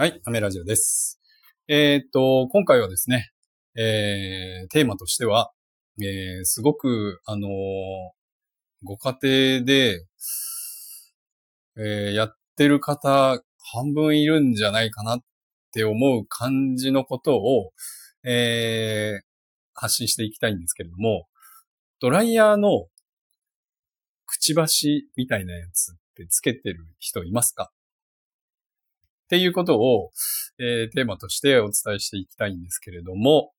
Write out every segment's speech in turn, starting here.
はい、アメラジオです。えーっと、今回はですね、えー、テーマとしては、えー、すごく、あのーご家庭で、えーやってる方、半分いるんじゃないかなって思う感じのことを、えー、発信していきたいんですけれども、ドライヤーのくちばしみたいなやつってつけてる人いますか？っていうことを、えーテーマとしてお伝えしていきたいんですけれども、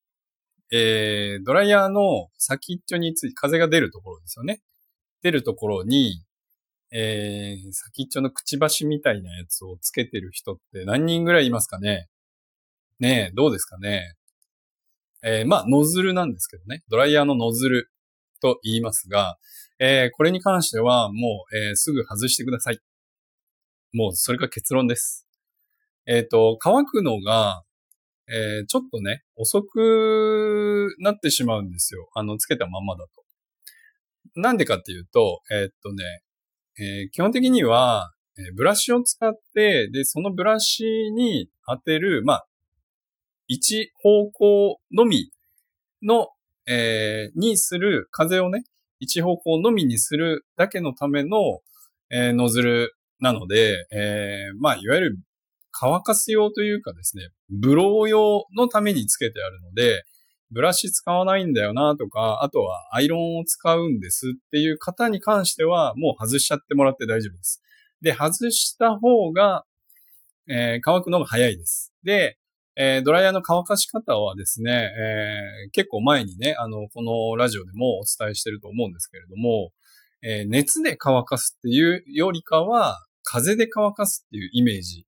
えードライヤーの先っちょについて、風が出るところですよね。出るところに、えー先っちょのくちばしみたいなやつをつけてる人って何人ぐらいいますかね？ねえ、どうですかね？えーまあ、ノズルなんですけどね。ドライヤーのノズルと言いますが、えーこれに関してはもう、えーすぐ外してください。もう、それが結論です。えっ、と、乾くのが、えーちょっとね、遅くなってしまうんですよ。あの、つけたままだと。なんでかっていうと、えーっとね、えー基本的には、えーブラシを使って、で、そのブラシに当てる、まあ、一方向のみの、えにする、風をね、一方向のみにするだけのための、えノズルなので、えまあ、いわゆる乾かす用というかですね、ブロー用のためにつけてあるので、ブラシ使わないんだよなとか、あとはアイロンを使うんですっていう方に関しては、もう外しちゃってもらって大丈夫です。で、外した方が、えー乾くのが早いです。で、えードライヤーの乾かし方はですね、えー結構前にね、あの、このラジオでもお伝えしてると思うんですけれども、え熱で乾かすっていうよりかは、風で乾かすっていうイメージ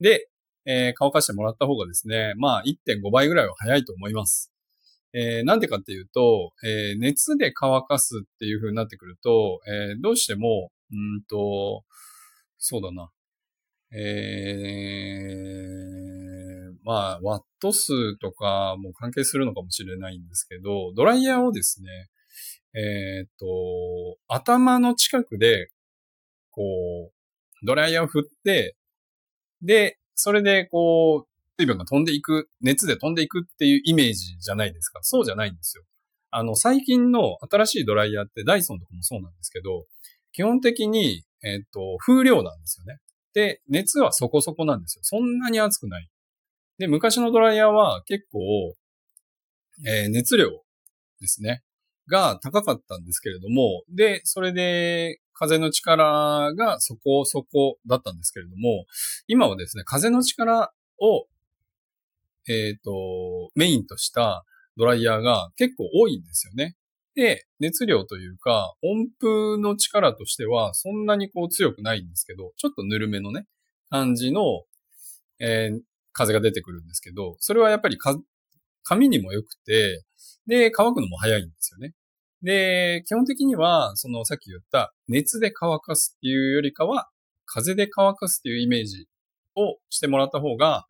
で、えー乾かしてもらった方がですね、まあ1.5倍ぐらいは早いと思います。えーなんでかっていうと、えー熱で乾かすっていう風になってくると、えーどうしても、うんと、そうだな。えーまあ、ワット数とかも関係するのかもしれないんですけど、ドライヤーをですね、えーっと、頭の近くで、こう、ドライヤーを振って、で、それでこう、水分が飛んでいく、熱で飛んでいくっていうイメージじゃないですか。そうじゃないんですよ。あの、最近の新しいドライヤーってダイソンとかもそうなんですけど、基本的に、えっ、と、風量なんですよね。で、熱はそこそこなんですよ。そんなに熱くない。で、昔のドライヤーは結構、えー熱量ですね。が高かったんですけれども、で、それで風の力がそこそこだったんですけれども、今はですね、風の力を、えっ、と、メインとしたドライヤーが結構多いんですよね。で、熱量というか、音符の力としてはそんなにこう強くないんですけど、ちょっとぬるめのね、感じの、えー風が出てくるんですけど、それはやっぱりか髪にも良くて、で、乾くのも早いんですよね。で、基本的には、そのさっき言った熱で乾かすっていうよりかは、風で乾かすっていうイメージをしてもらった方が、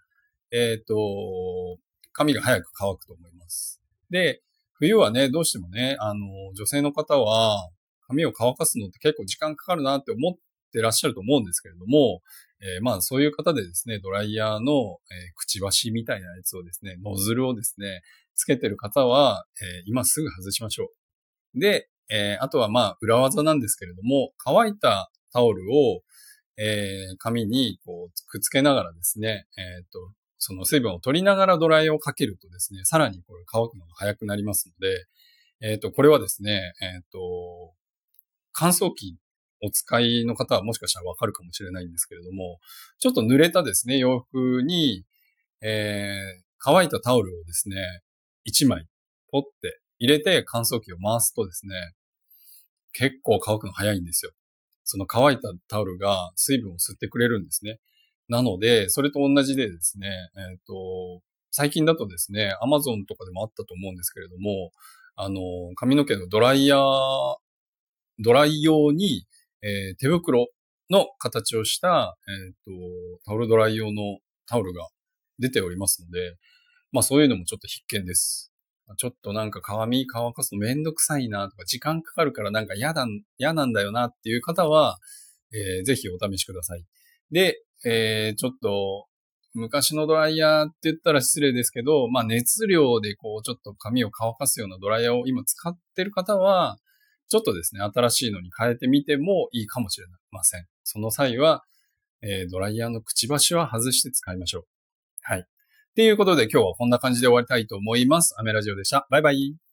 えっ、と、髪が早く乾くと思います。で、冬はね、どうしてもね、あの、女性の方は、髪を乾かすのって結構時間かかるなって思ってらっしゃると思うんですけれども、えーまあそういう方でですね、ドライヤーの、えーくちばしみたいなやつをですね、ノズルをですね、つけてる方は、えー今すぐ外しましょう。で、えーあとはまあ裏技なんですけれども、乾いたタオルを、えー髪にこうくっつけながらですね、えっ、と、その水分を取りながらドライヤーをかけるとですね、さらにこれ乾くのが早くなりますので、えっ、と、これはですね、えっ、と、乾燥機お使いの方はもしかしたらわかるかもしれないんですけれども、ちょっと濡れたですね、洋服に、えー乾いたタオルをですね、1枚取って入れて乾燥機を回すとですね、結構乾くの早いんですよ。その乾いたタオルが水分を吸ってくれるんですね。なので、それと同じでですね、えっ、と、最近だとですね、アマゾンとかでもあったと思うんですけれども、あの、髪の毛のドライヤー、ドライ用に、えー手袋の形をした、えっ、と、タオルドライ用のタオルが出ておりますので、まあそういうのもちょっと必見です。ちょっとなんか髪乾かすのめんどくさいなとか、時間かかるからなんか嫌だ、嫌なんだよなっていう方は、えーぜひお試しください。で、えーちょっと、昔のドライヤーって言ったら失礼ですけど、まあ熱量でこうちょっと髪を乾かすようなドライヤーを今使ってる方は、ちょっとですね、新しいのに変えてみてもいいかもしれません。その際は、えー、ドライヤーのくちばしは外して使いましょう。はい。ということで今日はこんな感じで終わりたいと思います。アメラジオでした。バイバイ。